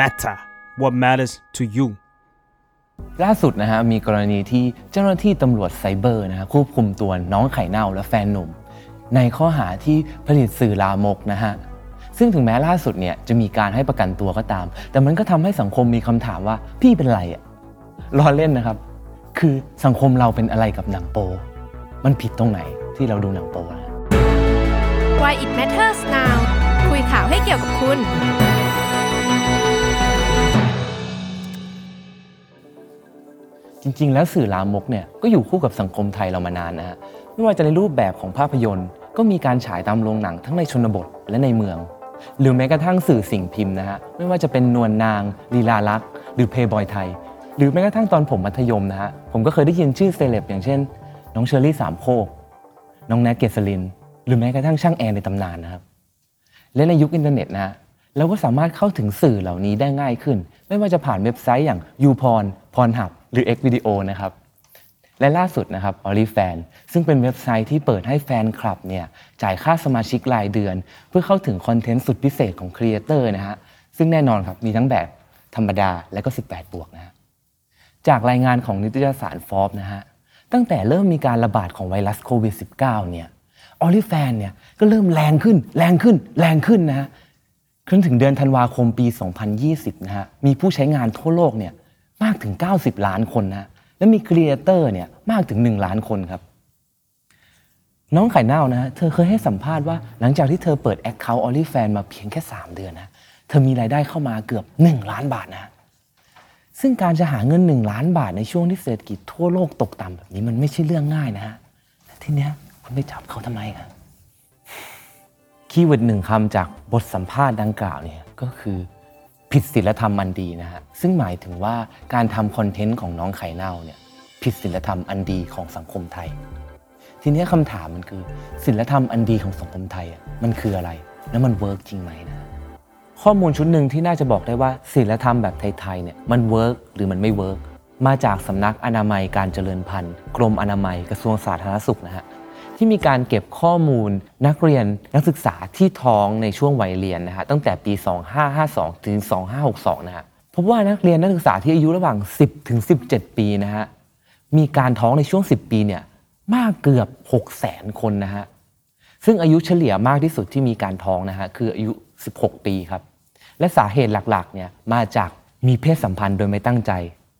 matter what matters to you ล่าสุดนะฮะมีกรณีที่เจ้าหน้าที่ตำรวจไซเบอร์นะฮะควบคุมตัวน้องไข่เน่าและแฟนหนุ่ม ในข้อหาที่ผลิตสื่อลามกนะฮะซึ่งถึงแม้ล่าสุดเนี่ยจะมีการให้ประกันตัวก็ตาม แต่มันก็ทำให้สังคมมีคำถามว่าพี่เป็นไรอะล้อเล่นนะครับ คือสังคมเราเป็นอะไรกับหนังโป มันผิดตรงไหนที่เราดูหนังโปนะ Why it matters now คุยข่าวให้เกี่ยวกับคุณ จริง ๆ แล้วสื่อลามกเนี่ยก็อยู่คู่กับสังคมไทยเรามานานนะฮะไม่ว่าจะในรูปแบบของภาพยนตร์ ก็มีการฉายตามโรงหนังทั้งในชนบทและในเมือง หรือแม้กระทั่งสื่อสิ่งพิมพ์นะฮะไม่ว่าจะเป็นนวลนางลีลาลักษณ์หรือเพย์บอยไทย หรือแม้กระทั่งตอนผมมัธยมนะฮะผมก็เคยได้ยินชื่อเซเลบอย่างเช่น น้องเชอรี่สามโคกน้องแนทเกษริน หรือแม้กระทั่งช่างแอร์ในตำนานนะครับและในยุคอินเทอร์เน็ตนะฮะเราก็สามารถเข้าถึงสื่อเหล่านี้ได้ง่ายขึ้น ไม่ว่าจะผ่านเว็บไซต์อย่าง YouPorn Pornhub ห รือ X Video นะครับ และล่าสุดนะครับ OnlyFans ซึ่งเป็นเว็บไซต์ที่เปิดให้แฟนคลับเนี่ยจ่ายค่าสมาชิกรายเดือน เพื่อเข้าถึงคอนเทนต์สุดพิเศษของครีเอเตอร์นะฮะซึ่งแน่นอนครับมีทั้งแบบธรรมดาและก็ 18 บวกนะฮะจากรายงานของนิตยสารฟอบนะฮะตั้งแต่เริ่มมีการระบาดของไวรัสโควิด -19 เนี่ยออลิแฟนเนี่ยก็เริ่มแรงขึ้น แรงขึ้น แรงขึ้นนะฮะจนถึงเดือนธันวาคมปี 2020 นะฮะ มีผู้ใช้งานทั่วโลกเนี่ย มากถึง 90 ล้านคนนะและมีครีเอเตอร์เนี่ยมากถึง 1 ล้านคนครับ น้องไข่เน่านะ เธอเคยให้สัมภาษณ์ว่าหลังจากที่เธอเปิด Account o n l y f a n มาเพียงแค่ 3 เดือนนะ เธอมีรายได้เข้ามาเกือบ 1 ล้านบาทนะ ซึ่งการจะหาเงิน 1 ล้านบาทในช่วงที่เศรษฐกิจทั่วโลกตกต่ำแบบนี้มันไม่ใช่เรื่องง่ายนะฮะทีเนี้ยคุณไปจับเขาทำไมครับ keyword หนึ่งคำจากบทสัมภาษณ์ดังกล่าวเนี่ยก็คือ ผิดศีลธรรมอันดีนะฮะซึ่งหมายถึงว่าการทำคอนเทนต์ของน้องไข่เน่าเนี่ยผิดศีลธรรมอันดีของสังคมไทย ทีนี้คำถามมันคือศีลธรรมอันดีของสังคมไทยอะมันคืออะไร แล้วมัน work จริงไหมนะข้อมูลชุดหนึ่งที่น่าจะบอกได้ว่าศีลธรรมแบบไทยๆเนี่ยมัน work หรือมันไม่ work มาจากสำนักอนามัยการเจริญพันธุ์ กรมอนามัยกระทรวงสาธารณสุขนะฮะ ที่มีการเก็บข้อมูลนักเรียนนักศึกษาที่ท้องในช่วงวัยเรียนนะฮะตั้งแต่ปี 2552 ถึง 2562 นะฮะพบว่านักเรียนนักศึกษาที่อายุระหว่าง 10 ถึง 17 ปีนะฮะมีการท้องในช่วง 10 ปีเนี่ยมากเกือบ 6 0 0 0 0 คนนะฮะซึ่งอายุเฉลี่ยมากที่สุดที่มีการท้องนะฮะคืออายุ 16 ปีครับและสาเหตุหลักๆเนี่ยมาจากมีเพศสัมพันธ์โดยไม่ตั้งใจ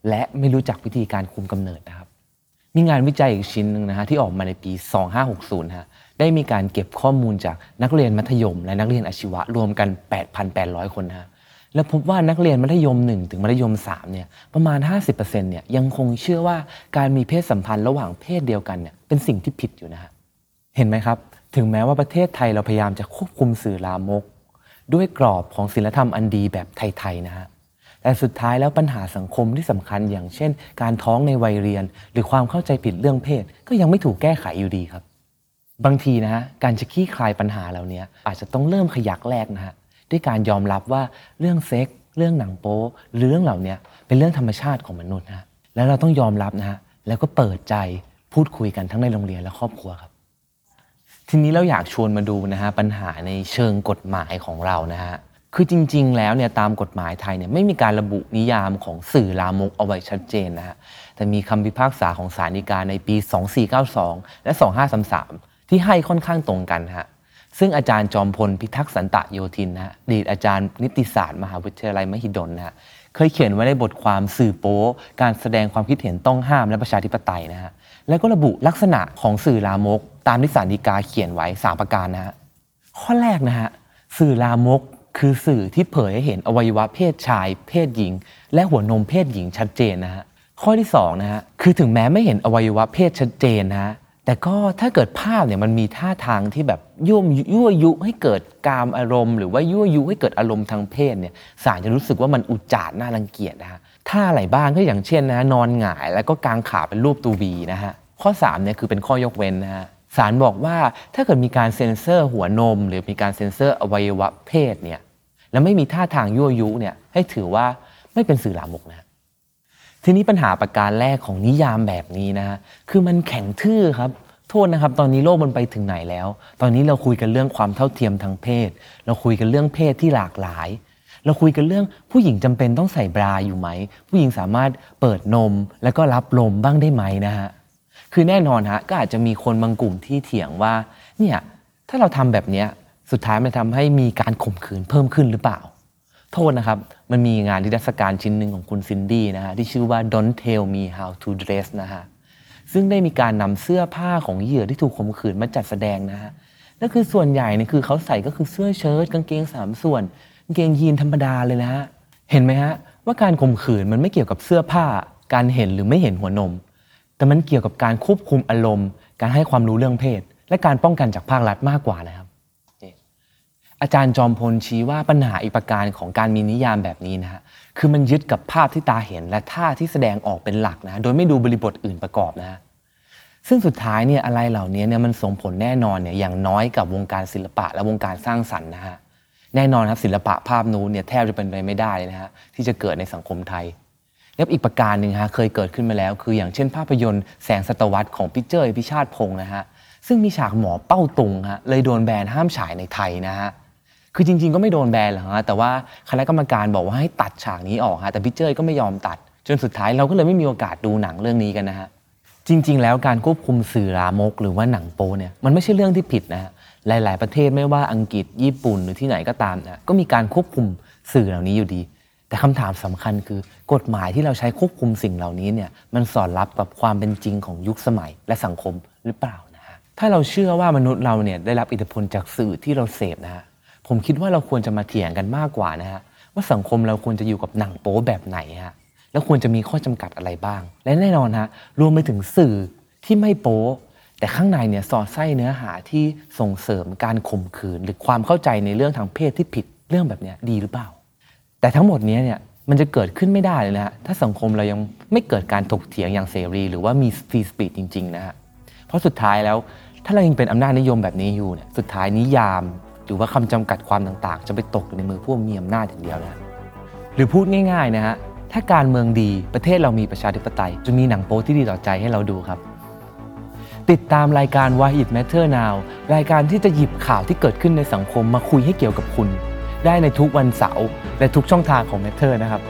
และไม่รู้จักวิธีการคุมกำเนิดนะครับ มีงานวิจัยอีกชิ้นหนึ่งนะฮะที่ออกมาในปี 2560 ฮะ ได้มีการเก็บข้อมูลจากนักเรียนมัธยม และนักเรียนอาชีวะรวมกัน 8,800 คนนะฮะ แล้วพบว่านักเรียนมัธยม 1 ถึงมัธยม 3 เนี่ย ประมาณ 50%เนี่ยยังคงเชื่อว่าการมีเพศสัมพันธ์ระหว่างเพศเดียวกันเนี่ยเป็นสิ่งที่ผิดอยู่นะฮะ เห็นไหมครับ ถึงแม้ว่าประเทศไทยเราพยายามจะควบคุมสื่อลามก ด้วยกรอบของศีลธรรมอันดีแบบไทยๆนะฮะ แต่สุดท้ายแล้วปัญหาสังคมที่สำคัญ อย่างเช่น การท้องในวัยเรียน หรือความเข้าใจผิดเรื่องเพศ ก็ยังไม่ถูกแก้ไขอยู่ดีครับ บางทีนะฮะการจะคลี่คลายปัญหาเหล่านี้อาจจะต้องเริ่มขยักแรกนะฮะด้วยการยอมรับว่าเรื่องเซ็กส์เรื่องหนังโป๊หรือเรื่องเหล่านี้เป็นเรื่องธรรมชาติของมนุษย์นะฮะแล้วเราต้องยอมรับนะฮะแล้วก็เปิดใจพูดคุยกันทั้งในโรงเรียนและครอบครัวครับ ทีนี้เราอยากชวนมาดูนะฮะปัญหาในเชิงกฎหมายของเรานะฮะ คือจริง ๆ แล้วเนี่ยตามกฎหมายไทยเนี่ยไม่มีการระบุนิยามของสื่อลามกเอาไว้ชัดเจนนะฮะแต่มีคำพิพากษาของศาลฎีกาในปี 2492 และ 2533 ที่ให้ค่อนข้างตรงกันฮะซึ่งอาจารย์จอมพลพิทักษ์สันตะโยธินนะฮะอดีตอาจารย์นิติศาสตร์มหาวิทยาลัยมหิดลนะฮะเคยเขียนไว้ในบทความสื่อโป๊การแสดงความคิดเห็นต้องห้ามและประชาธิปไตยนะฮะแล้วก็ระบุลักษณะของสื่อลามก ตามที่ศาลฎีกาเขียนไว้สามประการนะฮะข้อแรกนะฮะสื่อลามก คือสื่อที่เผยให้เห็นอวัยวะเพศชาย เพศหญิง และหัวนมเพศหญิงชัดเจนนะฮะข้อที่สองนะฮะคือถึงแม้ไม่เห็นอวัยวะเพศชัดเจนนะแต่ก็ถ้าเกิดภาพเนี่ยมันมีท่าทางที่แบบยั่วยั่วยุให้เกิดกามอารมณ์ หรือว่ายั่วยุให้เกิดอารมณ์ทางเพศเนี่ยศาลจะรู้สึกว่ามันอุจจาดน่ารังเกียจนะฮะท่าอะไรบ้างก็อย่างเช่นนะนอนหงายแล้วก็กางขาเป็นรูปตูวีนะฮะข้อสามเนี่ยคือเป็นข้อยกเว้นนะฮะศาลบอกว่าถ้าเกิดมีการเซ็นเซอร์หัวนม หรือมีการเซ็นเซอร์อวัยวะเพศเนี่ย แล้วไม่มีท่าทางยั่วยุเนี่ยให้ถือว่าไม่เป็นสื่อลามกนะทีนี้ปัญหาประการแรกของนิยามแบบนี้นะฮะคือมันแข็งทื่อครับโทษนะครับ ตอนนี้โลกมันไปถึงไหนแล้ว ตอนนี้เราคุยกันเรื่องความเท่าเทียมทางเพศ เราคุยกันเรื่องเพศที่หลากหลาย เราคุยกันเรื่องผู้หญิงจำเป็นต้องใส่บราอยู่ไหม ผู้หญิงสามารถเปิดนมแล้วก็รับลมบ้างได้ไหมนะฮะคือแน่นอนฮะก็อาจจะมีคนบางกลุ่มที่เถียงว่าเนี่ยถ้าเราทำแบบเนี้ย สุดท้ายมันทำให้มีการข่มขืนเพิ่มขึ้นหรือเปล่า โทษนะครับ มันมีงานนิทรรศการชิ้นหนึ่งของคุณซินดี้นะฮะที่ชื่อว่า Don't Tell Me How to Dress นะฮะซึ่งได้มีการนำเสื้อผ้าของเหยื่อที่ถูกข่มขืนมาจัดแสดงนะฮะนั่นคือส่วนใหญ่เนี่ยคือเขาใส่ก็คือเสื้อเชิ้ตกางเกงสามส่วนกางเกงยีนธรรมดาเลยนะฮะเห็นไหมฮะว่าการข่มขืนมันไม่เกี่ยวกับเสื้อผ้า การเห็นหรือไม่เห็นหัวนม แต่มันเกี่ยวกับการควบคุมอารมณ์ การให้ความรู้เรื่องเพศ และการป้องกันจากภาครัฐมากกว่านะครับ อาจารย์จอมพลชี้ว่าปัญหาอีกประการของการมีนิยามแบบนี้นะฮะคือมันยึดกับภาพที่ตาเห็นและท่าที่แสดงออกเป็นหลักนะโดยไม่ดูบริบทอื่นประกอบนะฮะซึ่งสุดท้ายเนี่ยอะไรเหล่านี้เนี่ยมันส่งผลแน่นอนเนี่ยอย่างน้อยกับวงการศิลปะและวงการสร้างสรรค์นะฮะแน่นอนครับศิลปะภาพนู้นเนี่ยแทบจะเป็นไปไม่ได้เลยนะฮะที่จะเกิดในสังคมไทยแล้วอีกประการหนึ่งฮะเคยเกิดขึ้นมาแล้ว คืออย่างเช่นภาพยนตร์แสงสตวรรษของพิเจอร์พิชาติพงศ์นะฮะซึ่งมีฉากหมอเป้าตุงฮะเลยโดนแบนห้ามฉายในไทยนะฮะ คือจริง ๆ ก็ไม่โดนแบนหรอกฮะแต่ว่าคณะกรรมการบอกว่าให้ตัดฉากนี้ออกฮะแต่พิเจอร์ก็ไม่ยอมตัด จนสุดท้ายเราก็เลยไม่มีโอกาสดูหนังเรื่องนี้กันนะฮะจริง ๆ แล้วการควบคุมสื่อลามก หรือว่าหนังโปเนี่ยมันไม่ใช่เรื่องที่ผิดนะฮะหลาย ๆ ประเทศไม่ว่าอังกฤษญี่ปุ่นหรือที่ไหนก็ตามนะก็มีการควบคุมสื่อเหล่านี้อยู่ดี แต่คำถามสำคัญคือกฎหมายที่เราใช้ควบคุมสิ่งเหล่านี้เนี่ยมันสอดรับกับความเป็นจริงของยุคสมัยและสังคมหรือเปล่านะฮะถ้าเราเชื่อว่ามนุษย์เราเนี่ยได้รับอิทธิพลจากสื่อที่เราเสพนะฮะ ผมคิดว่าเราควรจะมาเถียงกันมากกว่านะฮะว่าสังคมเราควรจะอยู่กับหนังโป๊แบบไหนฮะแล้วควรจะมีข้อจำกัดอะไรบ้าง และแน่นอนฮะรวมไปถึงสื่อที่ไม่โป๊แต่ข้างในเนี่ยสอดไส้เนื้อหาที่ส่งเสริมการข่มขืน หรือความเข้าใจในเรื่องทางเพศที่ผิดเรื่องแบบนี้ดีหรือเปล่า แต่ทั้งหมดนี้เนี่ยมันจะเกิดขึ้นไม่ได้เลยนะฮะถ้าสังคมเรายังไม่เกิดการถกเถียงอย่างเสรี หรือว่ามีฟรีสปีดจริงๆนะฮะเพราะสุดท้ายแล้วถ้าเรายังเป็นอำนาจนิยมแบบนี้อยู่เนี่ยสุดท้ายนิยาม หรือว่าคำจำกัดความต่างๆ จะไปตกในมือผู้มีอำนาจอย่างเดียวนะหรือพูดง่าย ๆ นะฮะถ้าการเมืองดีประเทศเรามีประชาธิปไตยจะมีหนังโป๊ที่ดีต่อใจให้เราดูครับ ติดตามรายการ Why It Matter Now รายการที่จะหยิบข่าวที่เกิดขึ้นในสังคมมาคุยให้เกี่ยวกับคุณ ได้ในทุกวันเสาร์และทุกช่องทางของ Matter นะครับ